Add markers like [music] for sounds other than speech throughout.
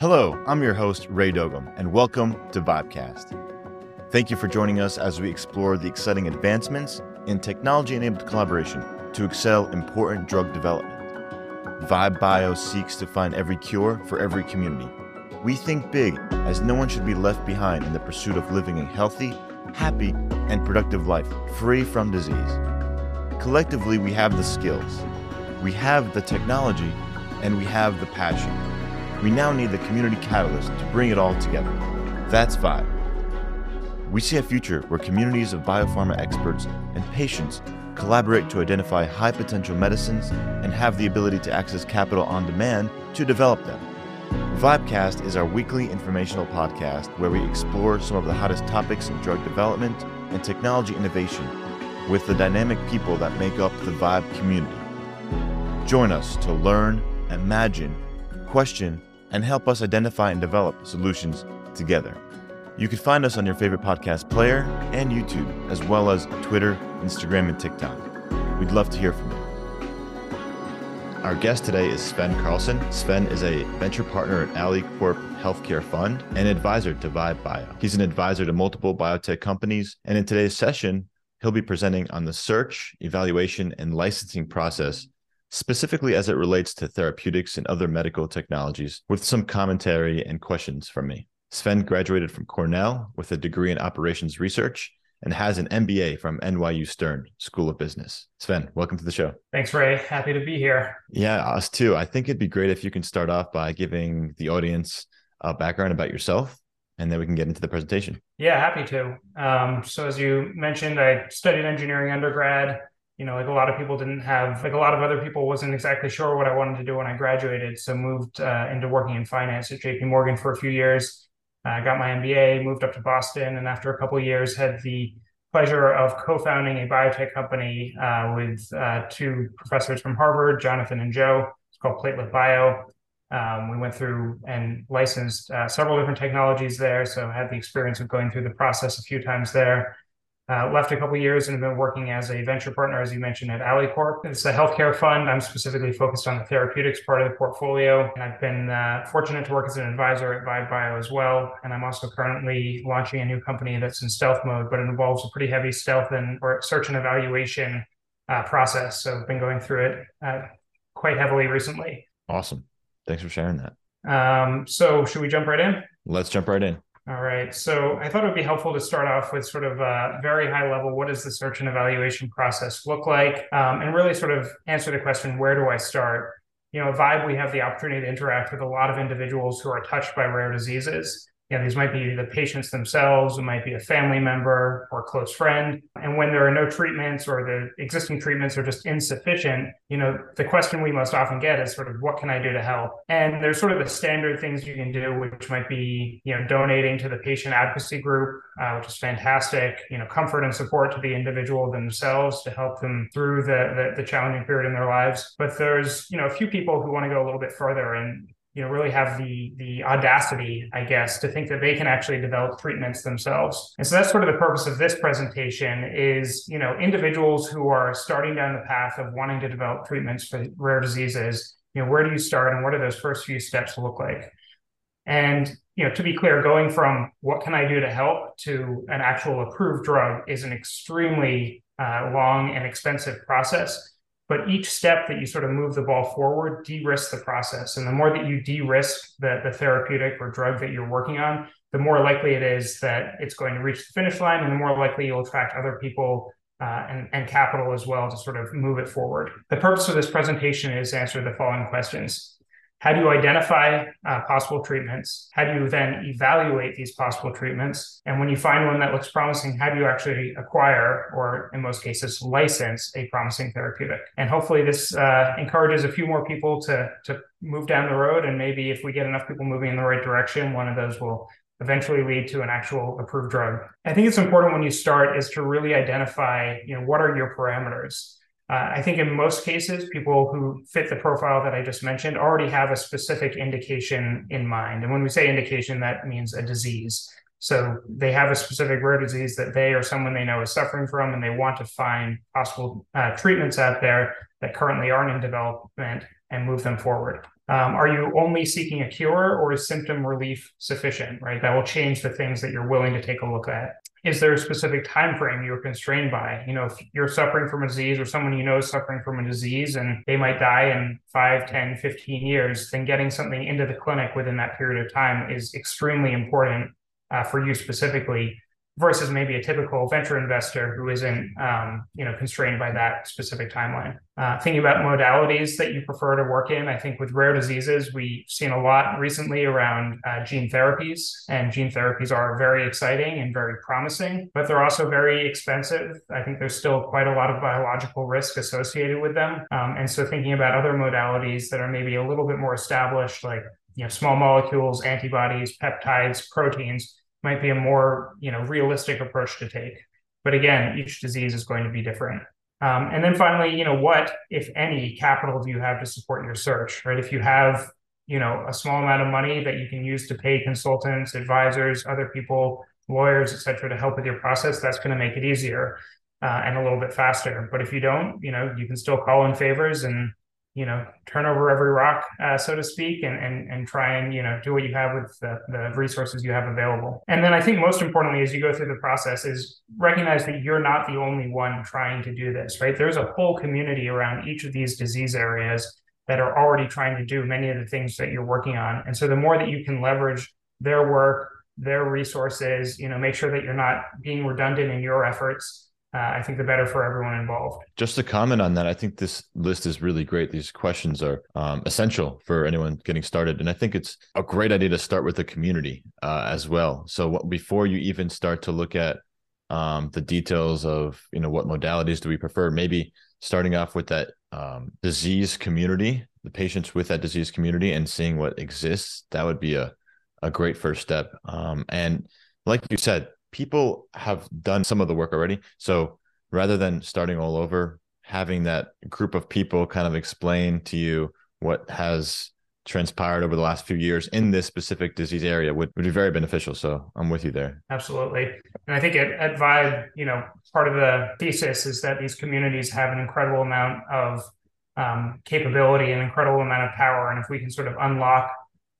Hello, I'm your host, Ray Dogum, and welcome to Vibecast. Thank you for joining us as we explore the exciting advancements in technology enabled collaboration to excel important drug development. Vibe Bio seeks to find every cure for every community. We think big, as no one should be left behind in the pursuit of living a healthy, happy, and productive life free from disease. Collectively, we have the skills, we have the technology, and we have the passion. We now need the community catalyst to bring it all together. That's Vibe. We see a future where communities of biopharma experts and patients collaborate to identify high potential medicines and have the ability to access capital on demand to develop them. Vibecast is our weekly informational podcast where we explore some of the hottest topics in drug development and technology innovation with the dynamic people that make up the Vibe community. Join us to learn, imagine, question, and help us identify and develop solutions together. You can find us on your favorite podcast player and YouTube, as well as Twitter, Instagram, and TikTok. We'd love to hear from you. Our guest today is Sven Karlsson. Sven is a venture partner at AlleyCorp Healthcare Fund and advisor to Vibe Bio. He's an advisor to multiple biotech companies. And in today's session, he'll be presenting on the search, evaluation, and licensing process specifically as it relates to therapeutics and other medical technologies, with some commentary and questions from me. Sven graduated from Cornell with a degree in operations research and has an MBA from NYU Stern School of Business. Sven, welcome to the show. Thanks, Ray. Happy to be here. Yeah, us too. I think it'd be great if you can start off by giving the audience a background about yourself and then we can get into the presentation. Yeah, happy to. Um, so, as you mentioned, I studied engineering undergrad you know, like a lot of people didn't have, like a lot of other people wasn't exactly sure what I wanted to do when I graduated. So moved uh, into working in finance at JP Morgan for a few years. I uh, got my MBA, moved up to Boston, and after a couple years, had the pleasure of co-founding a biotech company uh, with uh, two professors from Harvard, Jonathan and Joe. It's called Platelet Bio. Um, we went through and licensed uh, several different technologies there, so had the experience of going through the process a few times there. Uh, left a couple years and have been working as a venture partner, as you mentioned, at AlleyCorp. It's a healthcare fund. I'm specifically focused on the therapeutics part of the portfolio. And I've been uh, fortunate to work as an advisor at Vibe Bio as well. And I'm also currently launching a new company that's in stealth mode, but it involves a pretty heavy stealth and or search and evaluation uh, process. So I've been going through it uh, quite heavily recently. Awesome. Thanks for sharing that. Um, so should we jump right in? Let's jump right in. All right. So I thought it would be helpful to start off with sort of a very high level what does the search and evaluation process look like? Um, and really sort of answer the question where do I start? You know, Vibe, we have the opportunity to interact with a lot of individuals who are touched by rare diseases you know, these might be the patients themselves, it might be a family member or close friend. And when there are no treatments or the existing treatments are just insufficient, you know, the question we most often get is sort of what can I do to help? And there's sort of the standard things you can do, which might be, you know, donating to the patient advocacy group, uh, which is fantastic, you know, comfort and support to the individual themselves to help them through the, the, the challenging period in their lives. But there's, you know, a few people who want to go a little bit further and you know really have the the audacity i guess to think that they can actually develop treatments themselves. And so that's sort of the purpose of this presentation is you know individuals who are starting down the path of wanting to develop treatments for rare diseases you know where do you start and what do those first few steps look like? And you know to be clear going from what can i do to help to an actual approved drug is an extremely uh, long and expensive process but each step that you sort of move the ball forward de-risks the process. And the more that you de-risk the, the therapeutic or drug that you're working on the more likely it is that it's going to reach the finish line and the more likely you'll attract other people uh, and, and capital as well to sort of move it forward. The purpose of this presentation is to answer the following questions how do you identify uh, possible treatments? How do you then evaluate these possible treatments? And when you find one that looks promising, how do you actually acquire, or in most cases, license a promising therapeutic? And hopefully, this uh, encourages a few more people to, to move down the road. And maybe if we get enough people moving in the right direction, one of those will eventually lead to an actual approved drug. I think it's important when you start is to really identify, you know, what are your parameters? Uh, I think in most cases, people who fit the profile that I just mentioned already have a specific indication in mind. And when we say indication, that means a disease. So they have a specific rare disease that they or someone they know is suffering from, and they want to find possible uh, treatments out there that currently aren't in development and move them forward. Um, are you only seeking a cure or is symptom relief sufficient, right? That will change the things that you're willing to take a look at. Is there a specific time frame you're constrained by? You know, if you're suffering from a disease or someone you know is suffering from a disease and they might die in 5, 10, 15 years, then getting something into the clinic within that period of time is extremely important uh, for you specifically versus maybe a typical venture investor who isn't um, you know constrained by that specific timeline. Uh, thinking about modalities that you prefer to work in i think with rare diseases we've seen a lot recently around uh, gene therapies and gene therapies are very exciting and very promising but they're also very expensive. I think there's still quite a lot of biological risk associated with them. Um, and so thinking about other modalities that are maybe a little bit more established like you know small molecules antibodies peptides proteins might be a more you know realistic approach to take. But again, each disease is going to be different. Um, and then finally, you know, what, if any, capital do you have to support your search, right? If you have, you know, a small amount of money that you can use to pay consultants, advisors, other people, lawyers, et cetera, to help with your process, that's going to make it easier uh, and a little bit faster. But if you don't, you know, you can still call in favors and you know turn over every rock uh, so to speak and, and and try and you know do what you have with the, the resources you have available. And then i think most importantly as you go through the process is recognize that you're not the only one trying to do this right? There's a whole community around each of these disease areas that are already trying to do many of the things that you're working on. And so the more that you can leverage their work their resources you know make sure that you're not being redundant in your efforts uh, I think the better for everyone involved. Just to comment on that, I think this list is really great. These questions are um, essential for anyone getting started, and I think it's a great idea to start with the community uh, as well. So what, before you even start to look at um, the details of you know what modalities do we prefer, maybe starting off with that um, disease community, the patients with that disease community, and seeing what exists, that would be a a great first step. Um, and like you said, people have done some of the work already. So rather than starting all over, having that group of people kind of explain to you what has transpired over the last few years in this specific disease area would, would be very beneficial. So I'm with you there. Absolutely. And I think at, at Vibe, you know, part of the thesis is that these communities have an incredible amount of um, capability, an incredible amount of power. And if we can sort of unlock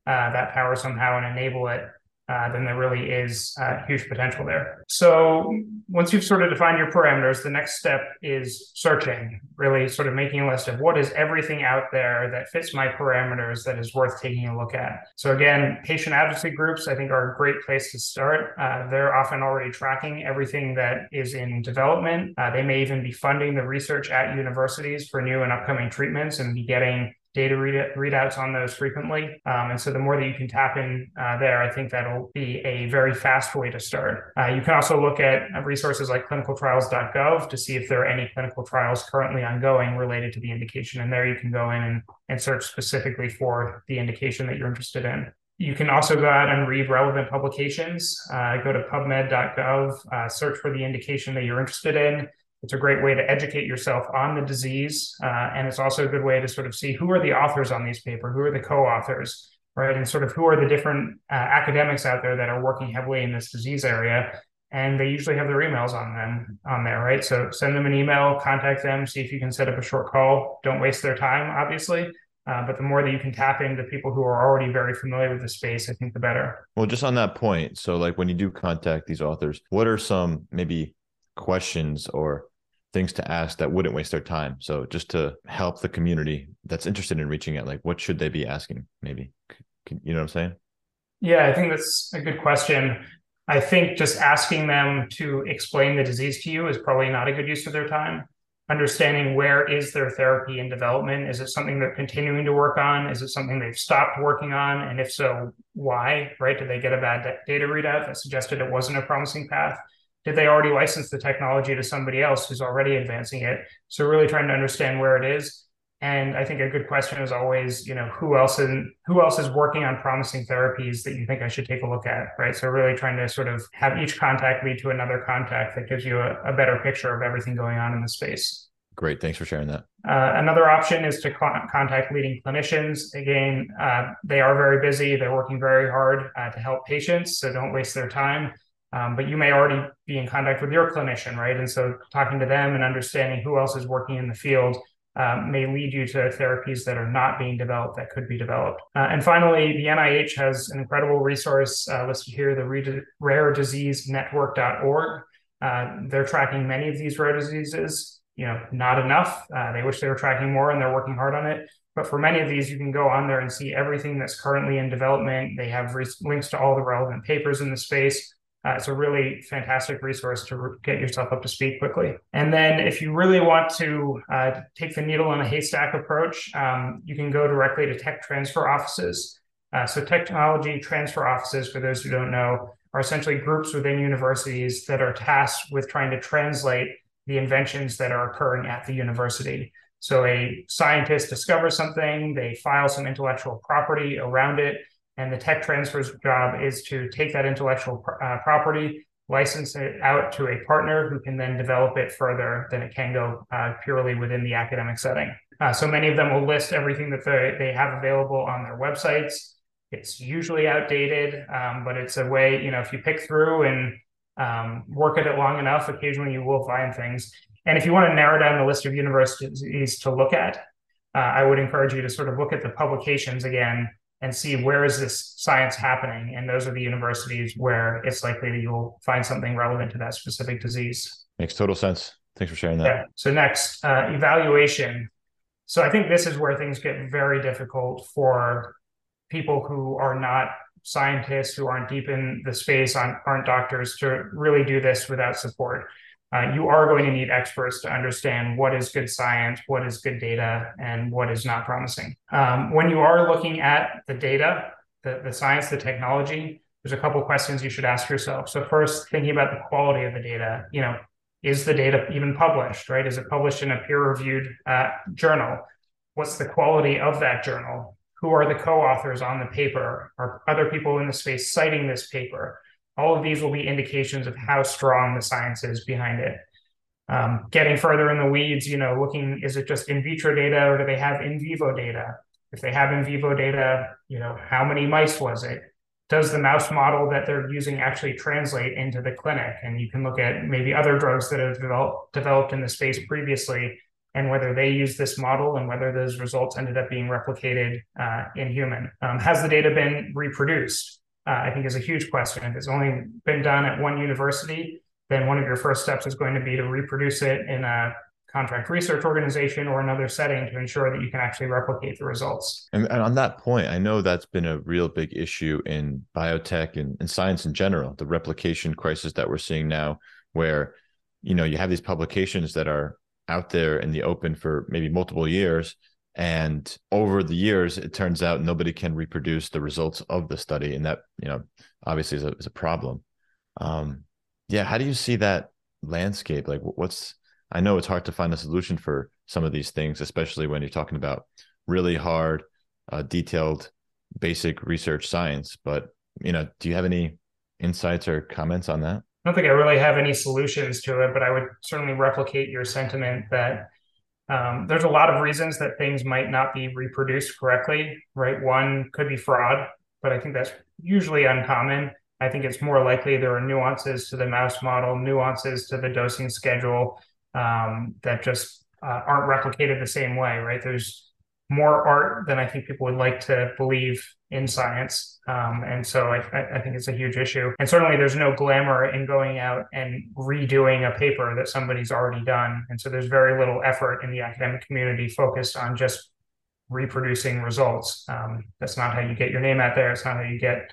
uh, that power somehow and enable it, uh, then there really is uh, huge potential there. So once you've sort of defined your parameters, the next step is searching, really sort of making a list of what is everything out there that fits my parameters that is worth taking a look at. So again, patient advocacy groups, I think are a great place to start. Uh, they're often already tracking everything that is in development. Uh, they may even be funding the research at universities for new and upcoming treatments and be getting data read- readouts on those frequently. Um, and so the more that you can tap in uh, there, I think that'll be a very fast way to start. Uh, you can also look at uh, resources like clinicaltrials.gov to see if there are any clinical trials currently ongoing related to the indication. And there you can go in and, and search specifically for the indication that you're interested in. You can also go out and read relevant publications. Uh, go to pubmed.gov, uh, search for the indication that you're interested in. It's a great way to educate yourself on the disease. Uh, and it's also a good way to sort of see who are the authors on these paper, who are the co-authors, right? And sort of who are the different uh, academics out there that are working heavily in this disease area. And they usually have their emails on them on there, right? So send them an email, contact them, see if you can set up a short call. Don't waste their time, obviously. Uh, but the more that you can tap into people who are already very familiar with the space, I think the better. Well, just on that point, so like when you do contact these authors, what are some maybe questions or things to ask that wouldn't waste their time. So just to help the community that's interested in reaching out, like what should they be asking? Maybe, you know what I'm saying? Yeah, I think that's a good question. I think just asking them to explain the disease to you is probably not a good use of their time. Understanding where is their therapy in development? Is it something they're continuing to work on? Is it something they've stopped working on? And if so, why? Right? Did they get a bad data readout that suggested it wasn't a promising path? Did they already license the technology to somebody else who's already advancing it? So really trying to understand where it is. And I think a good question is always, you know, who else in who else is working on promising therapies that you think I should take a look at, right? So really trying to sort of have each contact lead to another contact that gives you a, a better picture of everything going on in the space. Great, thanks for sharing that. Uh, another option is to contact leading clinicians. Again, uh, they are very busy; they're working very hard uh, to help patients, so don't waste their time. Um, but you may already be in contact with your clinician, right? And so talking to them and understanding who else is working in the field um, may lead you to therapies that are not being developed that could be developed. Uh, and finally, the NIH has an incredible resource uh, listed here, the Rare Disease Network.org. Uh, they're tracking many of these rare diseases, you know, not enough. Uh, they wish they were tracking more and they're working hard on it. But for many of these, you can go on there and see everything that's currently in development. They have re- links to all the relevant papers in the space. Uh, it's a really fantastic resource to re- get yourself up to speed quickly. And then, if you really want to uh, take the needle in a haystack approach, um, you can go directly to tech transfer offices. Uh, so, technology transfer offices, for those who don't know, are essentially groups within universities that are tasked with trying to translate the inventions that are occurring at the university. So, a scientist discovers something, they file some intellectual property around it and the tech transfer's job is to take that intellectual uh, property, license it out to a partner who can then develop it further than it can go uh, purely within the academic setting. Uh, so many of them will list everything that they, they have available on their websites. It's usually outdated, um, but it's a way, you know, if you pick through and um, work at it long enough, occasionally you will find things. And if you want to narrow down the list of universities to look at, uh, I would encourage you to sort of look at the publications again and see where is this science happening. And those are the universities where it's likely that you'll find something relevant to that specific disease. Makes total sense. Thanks for sharing that. Yeah. so next uh, evaluation. So i think this is where things get very difficult for people who are not scientists who aren't deep in the space aren't doctors to really do this without support uh, you are going to need experts to understand what is good science, what is good data, and what is not promising. Um, when you are looking at the data, the, the science, the technology, there's a couple questions you should ask yourself. So first, thinking about the quality of the data, you know, is the data even published, right? Is it published in a peer-reviewed uh, journal? What's the quality of that journal? Who are the co-authors on the paper? Are other people in the space citing this paper? All of these will be indications of how strong the science is behind it. Um, getting further in the weeds, you know, looking, is it just in vitro data or do they have in vivo data? If they have in vivo data, you know, how many mice was it? Does the mouse model that they're using actually translate into the clinic? And you can look at maybe other drugs that have developed, developed in the space previously and whether they use this model and whether those results ended up being replicated uh, in human. Um, has the data been reproduced? Uh, I think is a huge question. If it's only been done at one university, then one of your first steps is going to be to reproduce it in a contract research organization or another setting to ensure that you can actually replicate the results. And, and on that point, I know that's been a real big issue in biotech and, and science in general, the replication crisis that we're seeing now, where you know you have these publications that are out there in the open for maybe multiple years and over the years it turns out nobody can reproduce the results of the study and that you know obviously is a, is a problem. Um yeah how do you see that landscape? Like what's i know it's hard to find a solution for some of these things especially when you're talking about really hard uh, detailed basic research science but you know do you have any insights or comments on that? I don't think i really have any solutions to it but i would certainly replicate your sentiment that um, there's a lot of reasons that things might not be reproduced correctly, right? One could be fraud, but I think that's usually uncommon. I think it's more likely there are nuances to the mouse model, nuances to the dosing schedule um, that just uh, aren't replicated the same way, right? There's more art than I think people would like to believe in science. Um, and so I, I, think it's a huge issue. And certainly there's no glamour in going out and redoing a paper that somebody's already done. And so there's very little effort in the academic community focused on just reproducing results. Um, that's not how you get your name out there. It's not how you get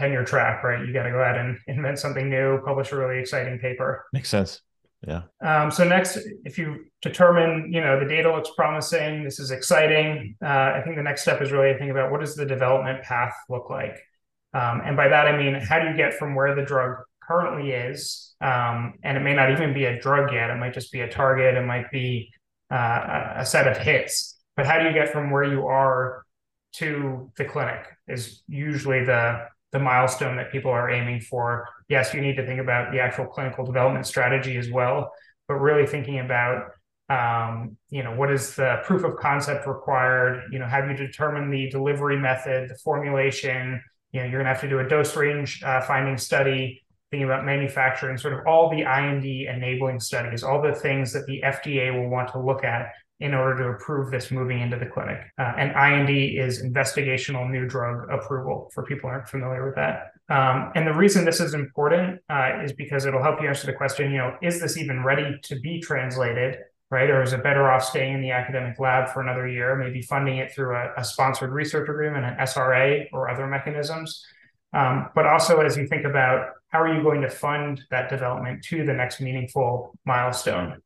tenure track, right? You got to go out and invent something new, publish a really exciting paper. Makes sense. Yeah. Um, so next, if you determine, you know, the data looks promising, this is exciting. Uh, I think the next step is really to think about what does the development path look like, um, and by that I mean how do you get from where the drug currently is, um, and it may not even be a drug yet. It might just be a target. It might be uh, a set of hits. But how do you get from where you are to the clinic? Is usually the the milestone that people are aiming for. Yes, you need to think about the actual clinical development strategy as well, but really thinking about um, you know what is the proof of concept required you know have you determined the delivery method the formulation you know you're going to have to do a dose range uh, finding study thinking about manufacturing sort of all the ind enabling studies all the things that the fda will want to look at in order to approve this moving into the clinic. Uh, and IND is investigational new drug approval for people aren't familiar with that. Um, and the reason this is important uh, is because it'll help you answer the question, you know, is this even ready to be translated, right? Or is it better off staying in the academic lab for another year, maybe funding it through a, a sponsored research agreement, an SRA, or other mechanisms? Um, but also, as you think about how are you going to fund that development to the next meaningful milestone?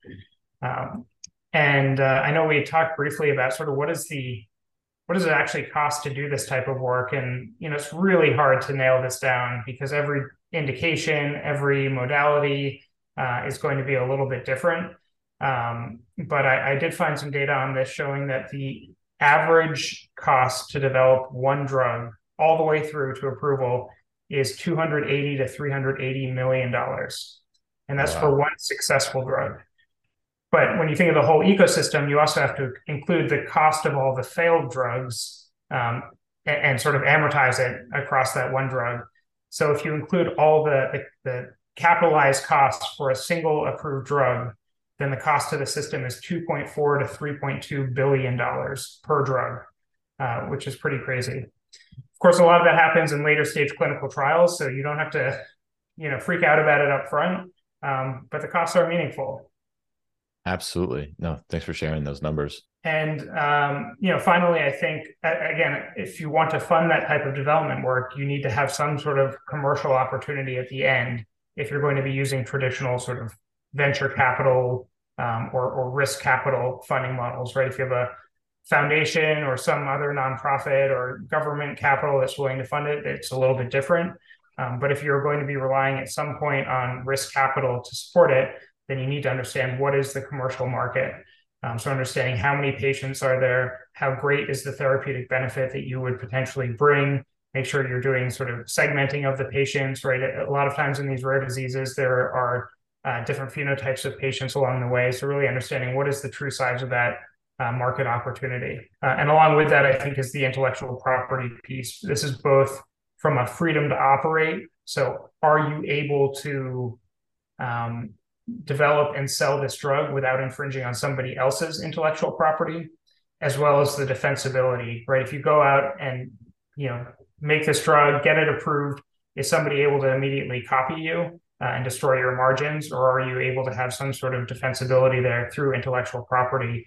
Um, and uh, I know we talked briefly about sort of what is the what does it actually cost to do this type of work? And you know, it's really hard to nail this down because every indication, every modality uh, is going to be a little bit different. Um, but I, I did find some data on this showing that the average cost to develop one drug all the way through to approval is 280 to 380 million dollars and that's wow. for one successful drug but when you think of the whole ecosystem you also have to include the cost of all the failed drugs um, and, and, sort of amortize it across that one drug so if you include all the, the, the capitalized costs for a single approved drug then the cost to the system is 2.4 to 3.2 billion dollars per drug uh, which is pretty crazy of course, a lot of that happens in later stage clinical trials, so you don't have to, you know, freak out about it up front. Um, but the costs are meaningful. Absolutely. No, thanks for sharing those numbers. And um, you know, finally, I think again, if you want to fund that type of development work, you need to have some sort of commercial opportunity at the end. If you're going to be using traditional sort of venture capital um, or, or risk capital funding models, right? If you have a foundation or some other nonprofit or government capital that's willing to fund it, it's a little bit different. Um, but if you're going to be relying at some point on risk capital to support it, then you need to understand what is the commercial market. Um, so understanding how many patients are there, how great is the therapeutic benefit that you would potentially bring. Make sure you're doing sort of segmenting of the patients, right? A lot of times in these rare diseases, there are uh, different phenotypes of patients along the way. So really understanding what is the true size of that uh, market opportunity. Uh, and along with that, I think is the intellectual property piece. This is both from a freedom to operate. So, are you able to um, develop and sell this drug without infringing on somebody else's intellectual property, as well as the defensibility, right? If you go out and you know make this drug, get it approved, is somebody able to immediately copy you? Uh, and destroy your margins, or are you able to have some sort of defensibility there through intellectual property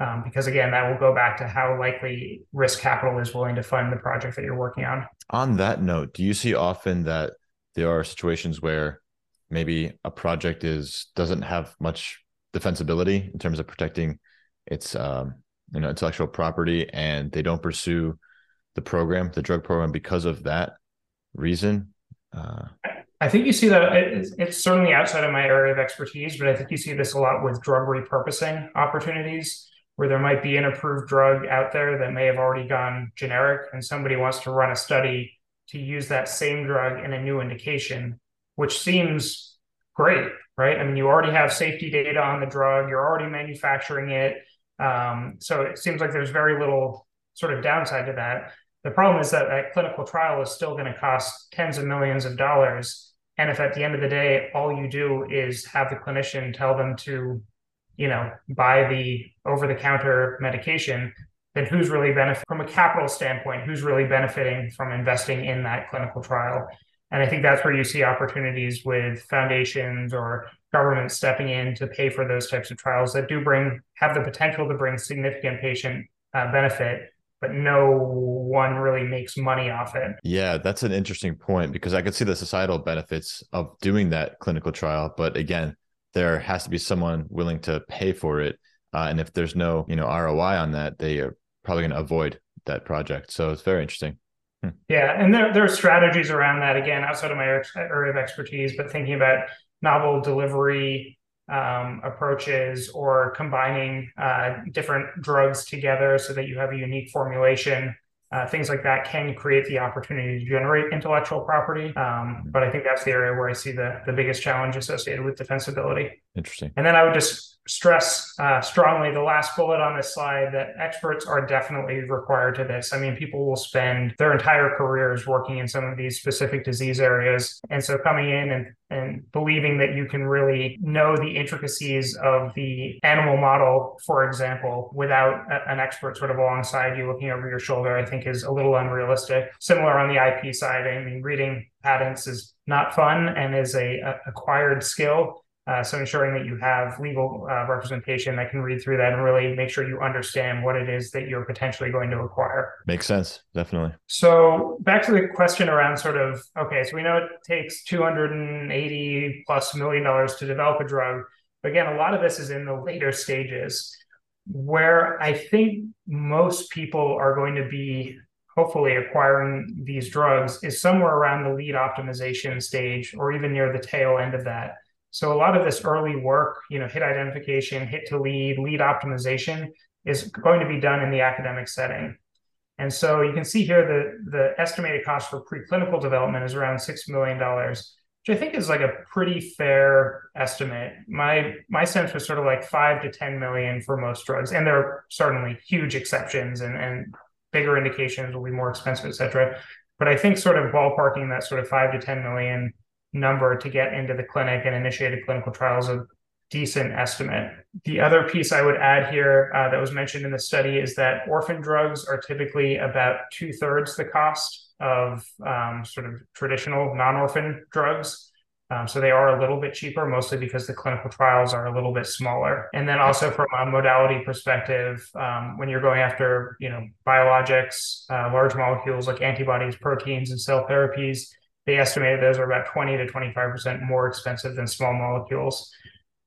um, because again, that will go back to how likely risk capital is willing to fund the project that you're working on. On that note, do you see often that there are situations where maybe a project is doesn't have much defensibility in terms of protecting its um, you know intellectual property, and they don't pursue the program, the drug program, because of that reason? Uh, I think you see that it's, it's, certainly outside of my area of expertise, but I think you see this a lot with drug repurposing opportunities where there might be an approved drug out there that may have already gone generic and somebody wants to run a study to use that same drug in a new indication, which seems great, right? I mean, you already have safety data on the drug, you're already manufacturing it. Um, so it seems like there's very little sort of downside to that. The problem is that that clinical trial is still going to cost tens of millions of dollars. And if at the end of the day, all you do is have the clinician tell them to you know, buy the over the counter medication, then who's really benefit from a capital standpoint, who's really benefiting from investing in that clinical trial? And I think that's where you see opportunities with foundations or governments stepping in to pay for those types of trials that do bring have the potential to bring significant patient uh, benefit but no one really makes money off it. Yeah, that's an interesting point because I could see the societal benefits of doing that clinical trial, but again, there has to be someone willing to pay for it. Uh, and if there's no, you know, ROI on that, they are probably going to avoid that project. So it's very interesting. Hmm. Yeah, and there, there are strategies around that again outside of my area of expertise, but thinking about novel delivery um, approaches or combining uh, different drugs together so that you have a unique formulation uh, things like that can create the opportunity to generate intellectual property. Um, but I think that's the area where I see the, the biggest challenge associated with defensibility. Interesting. And then I would just stress uh, strongly the last bullet on this slide that experts are definitely required to this. I mean, people will spend their entire careers working in some of these specific disease areas. And so coming in and, and believing that you can really know the intricacies of the animal model, for example, without a, an expert sort of alongside you looking over your shoulder, I think is a little unrealistic. Similar on the IP side, I mean, reading patents is not fun and is a, a acquired skill uh, so ensuring that you have legal uh, representation that can read through that and really make sure you understand what it is that you're potentially going to acquire. Makes sense, definitely. So back to the question around sort of okay, so we know it takes 280 plus million dollars to develop a drug. But again, a lot of this is in the later stages where I think most people are going to be hopefully acquiring these drugs is somewhere around the lead optimization stage or even near the tail end of that. So a lot of this early work, you know, hit identification, hit to lead, lead optimization is going to be done in the academic setting. And so you can see here the, the estimated cost for preclinical development is around $6 million, which I think is like a pretty fair estimate. My my sense was sort of like five to 10 million for most drugs. And there are certainly huge exceptions and, and bigger indications will be more expensive, et cetera. But I think sort of ballparking that sort of five to 10 million number to get into the clinic and initiate a clinical trials a decent estimate. The other piece I would add here uh, that was mentioned in the study is that orphan drugs are typically about two thirds the cost of um, sort of traditional non orphan drugs. Um, so they are a little bit cheaper, mostly because the clinical trials are a little bit smaller. And then also from a modality perspective, um, when you're going after you know biologics, uh, large molecules like antibodies, proteins, and cell therapies, they estimated those are about 20 to 25% more expensive than small molecules.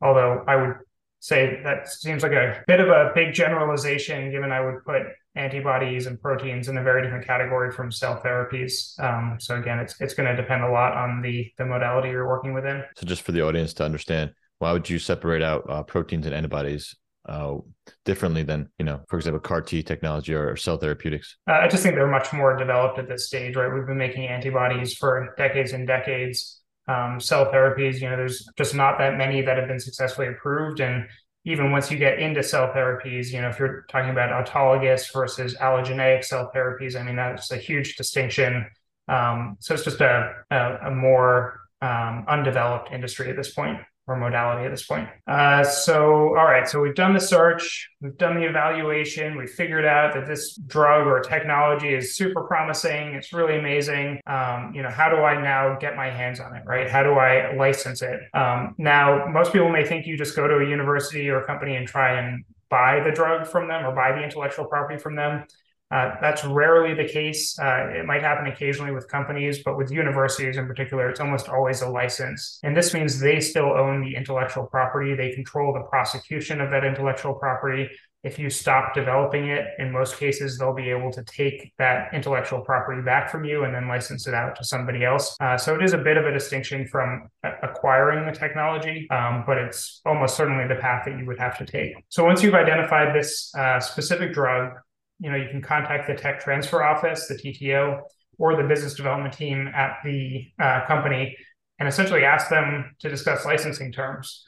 Although I would say that seems like a bit of a big generalization, given I would put antibodies and proteins in a very different category from cell therapies. Um, so again, it's it's going to depend a lot on the the modality you're working within. So just for the audience to understand, why would you separate out uh, proteins and antibodies uh, differently than you know for example car t technology or cell therapeutics? Uh, i just think they're much more developed at this stage right? We've been making antibodies for decades and decades. Um, cell therapies you know there's just not that many that have been successfully approved. And even once you get into cell therapies you know if you're talking about autologous versus allogeneic cell therapies i mean that's a huge distinction. Um, so it's just a, a, a more um, undeveloped industry at this point or modality at this point. Uh, so, all right, so we've done the search, we've done the evaluation, we figured out that this drug or technology is super promising, it's really amazing. Um, you know, how do I now get my hands on it, right? How do I license it? Um, now, most people may think you just go to a university or a company and try and buy the drug from them or buy the intellectual property from them. Uh, that's rarely the case. Uh, it might happen occasionally with companies, but with universities in particular, it's almost always a license. And this means they still own the intellectual property. They control the prosecution of that intellectual property. If you stop developing it, in most cases, they'll be able to take that intellectual property back from you and then license it out to somebody else. Uh, so it is a bit of a distinction from acquiring the technology, um, but it's almost certainly the path that you would have to take. So once you've identified this uh, specific drug, you know, you can contact the tech transfer office, the TTO, or the business development team at the uh, company and essentially ask them to discuss licensing terms.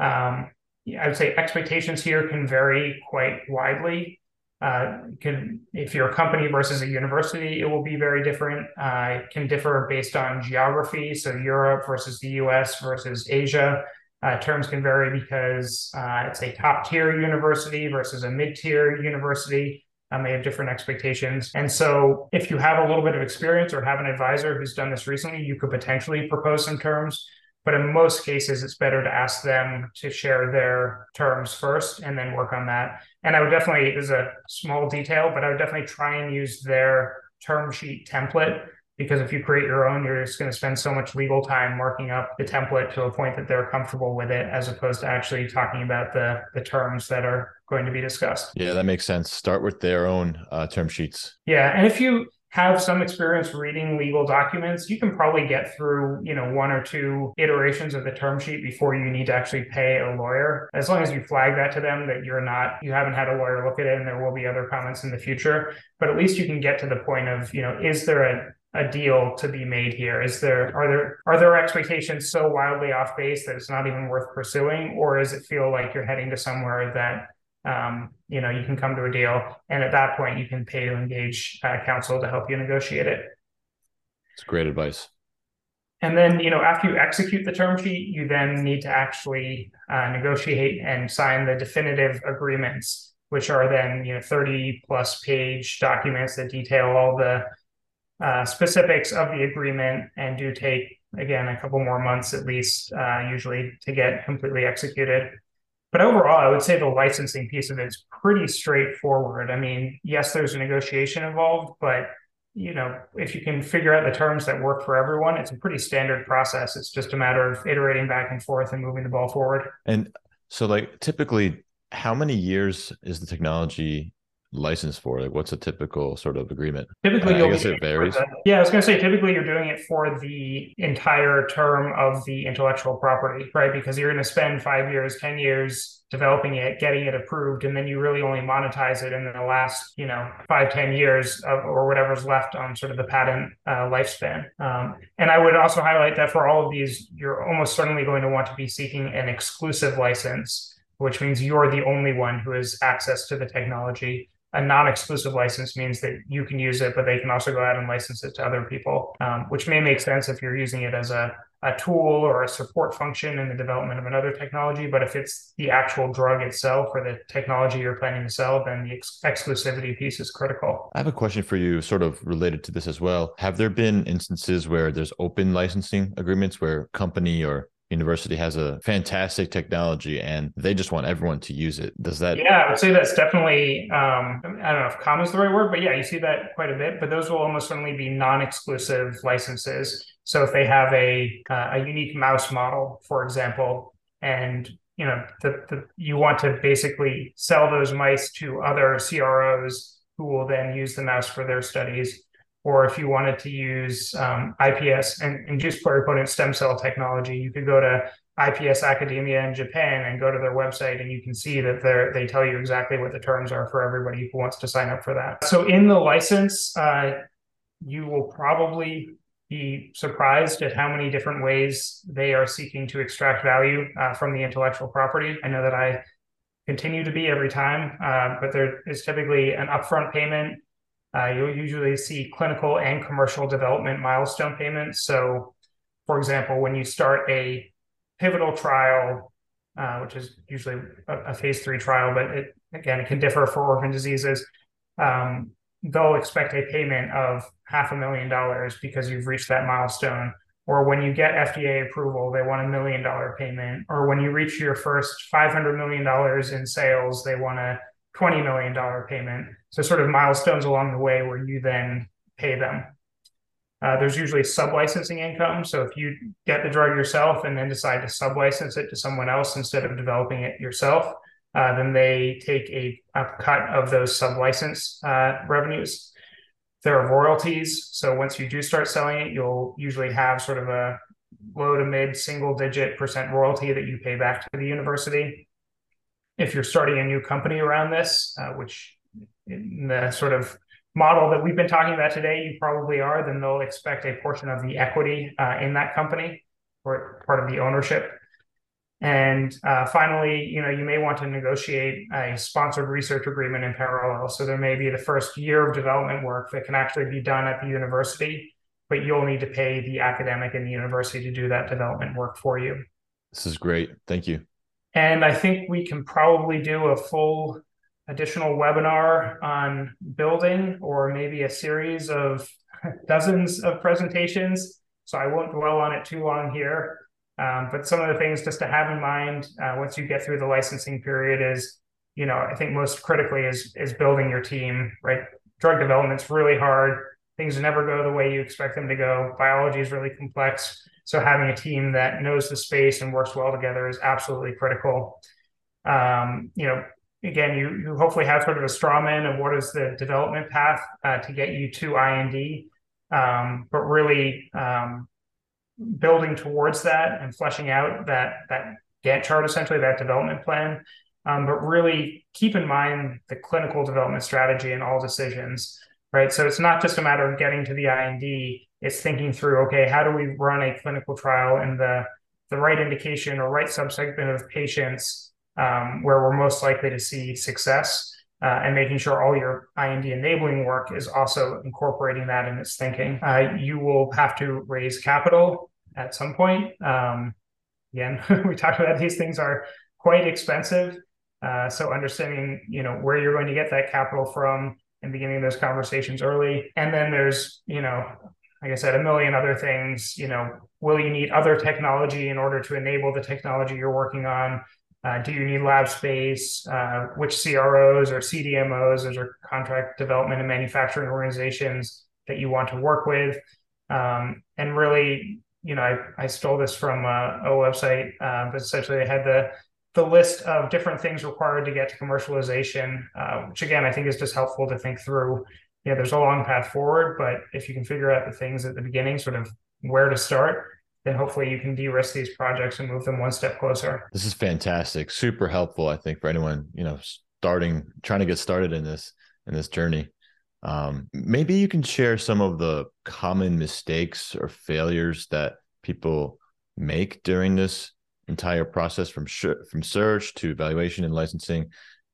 Um, I would say expectations here can vary quite widely. Uh, can if you're a company versus a university, it will be very different. Uh, it can differ based on geography, so Europe versus the U.S. versus Asia. Uh, terms can vary because uh, it's a top tier university versus a mid tier university um, they have different expectations. And so, if you have a little bit of experience or have an advisor who's done this recently, you could potentially propose some terms. But in most cases, it's better to ask them to share their terms first and then work on that. And I would definitely, is a small detail, but I would definitely try and use their term sheet template because if you create your own, you're just going to spend so much legal time marking up the template to a point that they're comfortable with it, as opposed to actually talking about the the terms that are going to be discussed. Yeah, that makes sense. Start with their own uh, term sheets. Yeah, and if you have some experience reading legal documents, you can probably get through, you know, one or two iterations of the term sheet before you need to actually pay a lawyer. As long as you flag that to them that you're not, you haven't had a lawyer look at it and there will be other comments in the future. But at least you can get to the point of, you know, is there a a deal to be made here? Is there are there are there expectations so wildly off base that it's not even worth pursuing, or does it feel like you're heading to somewhere that um, you know you can come to a deal, and at that point you can pay to engage uh, counsel to help you negotiate it? It's great advice. And then, you know, after you execute the term sheet, you then need to actually uh, negotiate and sign the definitive agreements, which are then, you know, 30 plus page documents that detail all the uh, specifics of the agreement and do take, again, a couple more months at least, uh, usually to get completely executed. But overall, I would say the licensing piece of it is pretty straightforward. I mean, yes, there's a negotiation involved, but you know, if you can figure out the terms that work for everyone, it's a pretty standard process. It's just a matter of iterating back and forth and moving the ball forward. And so, like, typically, how many years is the technology license for? Like, what's a typical sort of agreement? Typically, I guess it varies. The, yeah, I was going to say typically you're doing it for the entire term of the intellectual property, right? Because you're going to spend five years, ten years developing it, getting it approved, and then you really only monetize it in the last, you know, five, ten years of, or whatever's left on sort of the patent uh, lifespan. Um, and I would also highlight that for all of these, you're almost certainly going to want to be seeking an exclusive license, which means you're the only one who has access to the technology a non-exclusive license means that you can use it, but they can also go out and license it to other people, um, which may make sense if you're using it as a, a tool or a support function in the development of another technology. But if it's the actual drug itself or the technology you're planning to sell, then the ex- exclusivity piece is critical. I have a question for you, sort of related to this as well. Have there been instances where there's open licensing agreements where company or university has a fantastic technology and they just want everyone to use it. Does that? Yeah, I would say that's definitely, um, I don't know if common is the right word, but yeah, you see that quite a bit. But those will almost certainly be non exclusive licenses. So if they have a, uh, a unique mouse model, for example, and you know the, the you want to basically sell those mice to other CROs who will then use the mouse for their studies or if you wanted to use um, IPS and induced pluripotent stem cell technology, you could go to IPS Academia in Japan and go to their website, and you can see that they they tell you exactly what the terms are for everybody who wants to sign up for that. So in the license, uh, you will probably be surprised at how many different ways they are seeking to extract value uh, from the intellectual property. I know that I continue to be every time, uh, but there is typically an upfront payment uh, you'll usually see clinical and commercial development milestone payments. So, for example, when you start a pivotal trial, uh, which is usually a, a, phase three trial, but it, again, it can differ for orphan diseases. Um, they'll expect a payment of half a million dollars because you've reached that milestone. Or when you get FDA approval, they want a million dollar payment. Or when you reach your first $500 million in sales, they want a $20 million payment. So, sort of milestones along the way where you then pay them. Uh, there's usually sub-licensing income. So if you get the drug yourself and then decide to sub-license it to someone else instead of developing it yourself, uh, then they take a, a, cut of those sub-license uh, revenues. There are royalties. So once you do start selling it, you'll usually have sort of a low to mid single digit percent royalty that you pay back to the university if you're starting a new company around this, uh, which in the sort of model that we've been talking about today, you probably are, then they'll expect a portion of the equity uh, in that company or part of the ownership. And uh, finally, you know, you may want to negotiate a sponsored research agreement in parallel. So there may be the first year of development work that can actually be done at the university, but you'll need to pay the academic in the university to do that development work for you. This is great. Thank you. And I think we can probably do a full additional webinar on building or maybe a series of [laughs] dozens of presentations. So I won't dwell on it too long here. Um, but some of the things just to have in mind uh, once you get through the licensing period is, you know, I think most critically is is building your team, right? Drug development's really hard. Things never go the way you expect them to go. Biology is really complex. So having a team that knows the space and works well together is absolutely critical. Um, you know, again, you, you hopefully have sort of a straw man of what is the development path uh, to get you to IND, um, but really um, building towards that and fleshing out that that Gantt chart, essentially that development plan. Um, but really keep in mind the clinical development strategy in all decisions, right? So it's not just a matter of getting to the IND it's thinking through, okay, how do we run a clinical trial in the, the right indication or right subsegment of patients um, where we're most likely to see success uh, and making sure all your IND enabling work is also incorporating that in its thinking. Uh, you will have to raise capital. at some point. Um, again, [laughs] we talked about these things are quite expensive. Uh, so understanding, you know, where you're going to get that capital from and beginning those conversations early. And then there's, you know, like I said, a million other things. You know, will you need other technology in order to enable the technology you're working on? Uh, do you need lab space? Uh, which CROs or CDMOs, those are contract development and manufacturing organizations that you want to work with? Um, and really, you know, I, I stole this from a, a website, uh, but essentially they had the the list of different things required to get to commercialization, uh, which again I think is just helpful to think through. Know, there's a long path forward, but if you can figure out the things at the beginning, sort of where to start, then hopefully you can de-risk these projects and move them one step closer. This is fantastic, super helpful, I think, for anyone you know starting, trying to get started in this in this journey. Um, maybe you can share some of the common mistakes or failures that people make during this entire process from sh- from search to evaluation and licensing,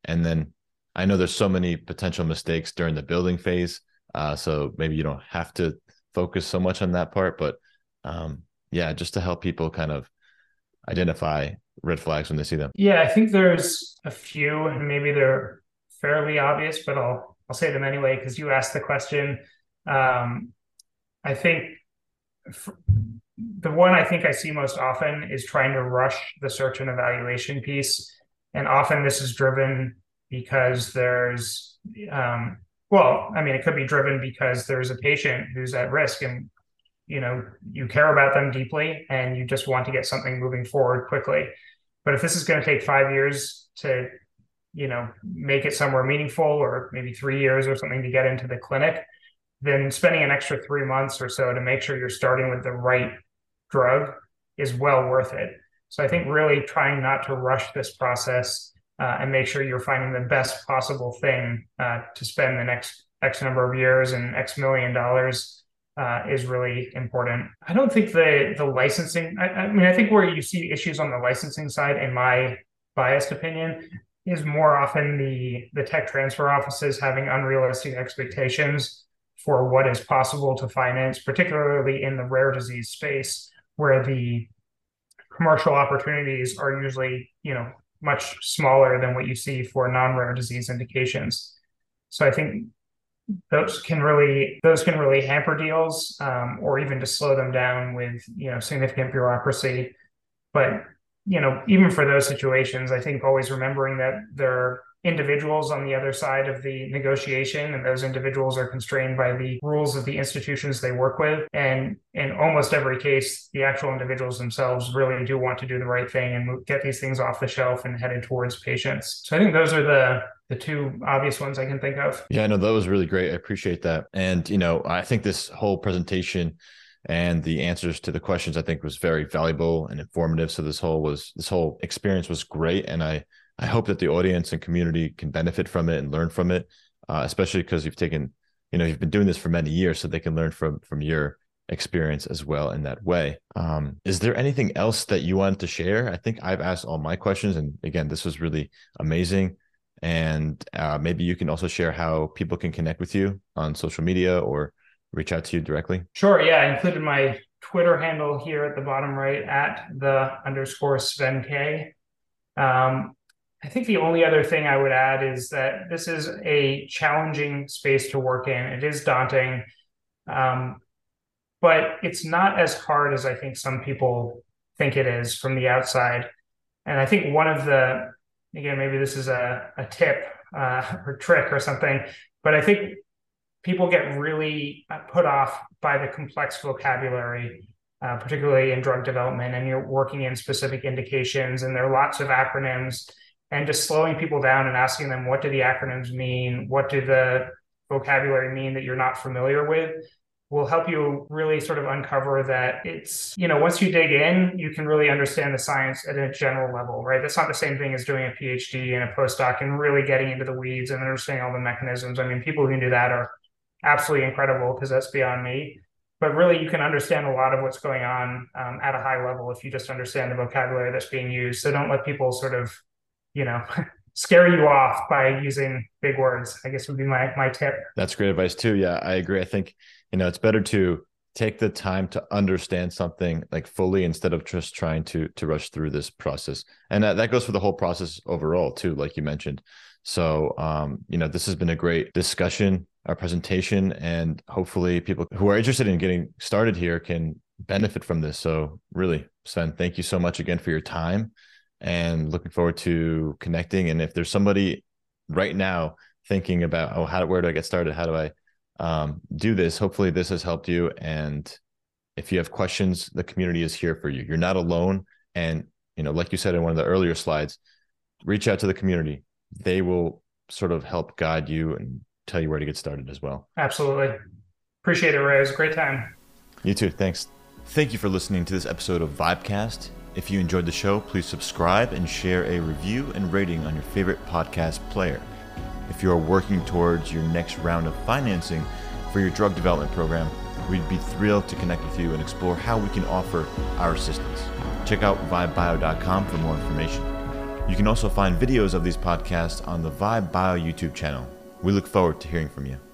and then I know there's so many potential mistakes during the building phase, uh, so maybe you don't have to focus so much on that part, but um, yeah, just to help people kind of identify red flags when they see them. Yeah, I think there's a few, and maybe they're fairly obvious, but I'll I'll say them anyway because you asked the question. Um, I think the one I think I see most often is trying to rush the search and evaluation piece, and often this is driven because there's um, well, I mean, it could be driven because there's a patient who's at risk and you know you care about them deeply and you just want to get something moving forward quickly. But if this is going to take five years to you know make it somewhere meaningful or maybe three years or something to get into the clinic then spending an extra three months or so to make sure you're starting with the right drug is well worth it. So i think really trying not to rush this process uh, and make sure you're finding the best possible thing uh, to spend the next x number of years and x million dollars uh, is really important. I don't think the the licensing. I, I, mean, I think where you see issues on the licensing side, in my biased opinion, is more often the the tech transfer offices having unrealistic expectations for what is possible to finance, particularly in the rare disease space, where the commercial opportunities are usually you know much smaller than what you see for non-rare disease indications. So I think those can really those can really hamper deals um, or even to slow them down with you know significant bureaucracy but you know even for those situations i think always remembering that there individuals on the other side of the negotiation and those individuals are constrained by the rules of the institutions they work with and in almost every case the actual individuals themselves really do want to do the right thing and get these things off the shelf and headed towards patients so i think those are the the two obvious ones I can think of. Yeah, no, that was really great. I appreciate that. And, you know, I think this whole presentation and the answers to the questions I think was very valuable and informative. So this whole was this whole experience was great. And I I hope that the audience and community can benefit from it and learn from it, uh, especially because you've taken, you know, you've been doing this for many years, so they can learn from from your experience as well in that way. Um, is there anything else that you wanted to share? I think I've asked all my questions, and again, this was really amazing and uh, maybe you can also share how people can connect with you on social media or reach out to you directly sure yeah i included my twitter handle here at the bottom right at the underscore sven k um, i think the only other thing i would add is that this is a challenging space to work in. It is daunting um, but it's not as hard as i think some people think it is from the outside. And i think one of the again, maybe this is a, a tip uh, [laughs] or trick or something, but I think people get really uh, put off by the complex vocabulary, uh, particularly in drug development, and you're working in specific indications, and there are lots of acronyms, and just slowing people down and asking them, what do the acronyms mean? What do the vocabulary mean that you're not familiar with? will help you really sort of uncover that it's, you know, once you dig in, you can really understand the science at a general level, right? That's not the same thing as doing a PhD and a postdoc and really getting into the weeds and understanding all the mechanisms. I mean, people who do that are absolutely incredible because that's beyond me. But really, you can understand a lot of what's going on um, at a high level if you just understand the vocabulary that's being used. So don't let people sort of, you know, [laughs] scare you off by using big words. I guess would be my my tip. That's great advice too. Yeah, I agree. I think you know it's better to take the time to understand something like fully instead of just trying to to rush through this process and that, that goes for the whole process overall too like you mentioned so um you know this has been a great discussion our presentation and hopefully people who are interested in getting started here can benefit from this so really sven thank you so much again for your time and looking forward to connecting and if there's somebody right now thinking about oh how where do i get started how do i um, do this. Hopefully, this has helped you. And if you have questions, the community is here for you. You're not alone. And you know, like you said in one of the earlier slides, reach out to the community. They will sort of help guide you and tell you where to get started as well. Absolutely. Appreciate it, Ray. It was a great time. You too. Thanks. Thank you for listening to this episode of Vibecast. If you enjoyed the show, please subscribe and share a review and rating on your favorite podcast player. If you are working towards your next round of financing for your drug development program, we'd be thrilled to connect with you and explore how we can offer our assistance. Check out vibebio.com for more information. You can also find videos of these podcasts on the Vibe Bio YouTube channel. We look forward to hearing from you.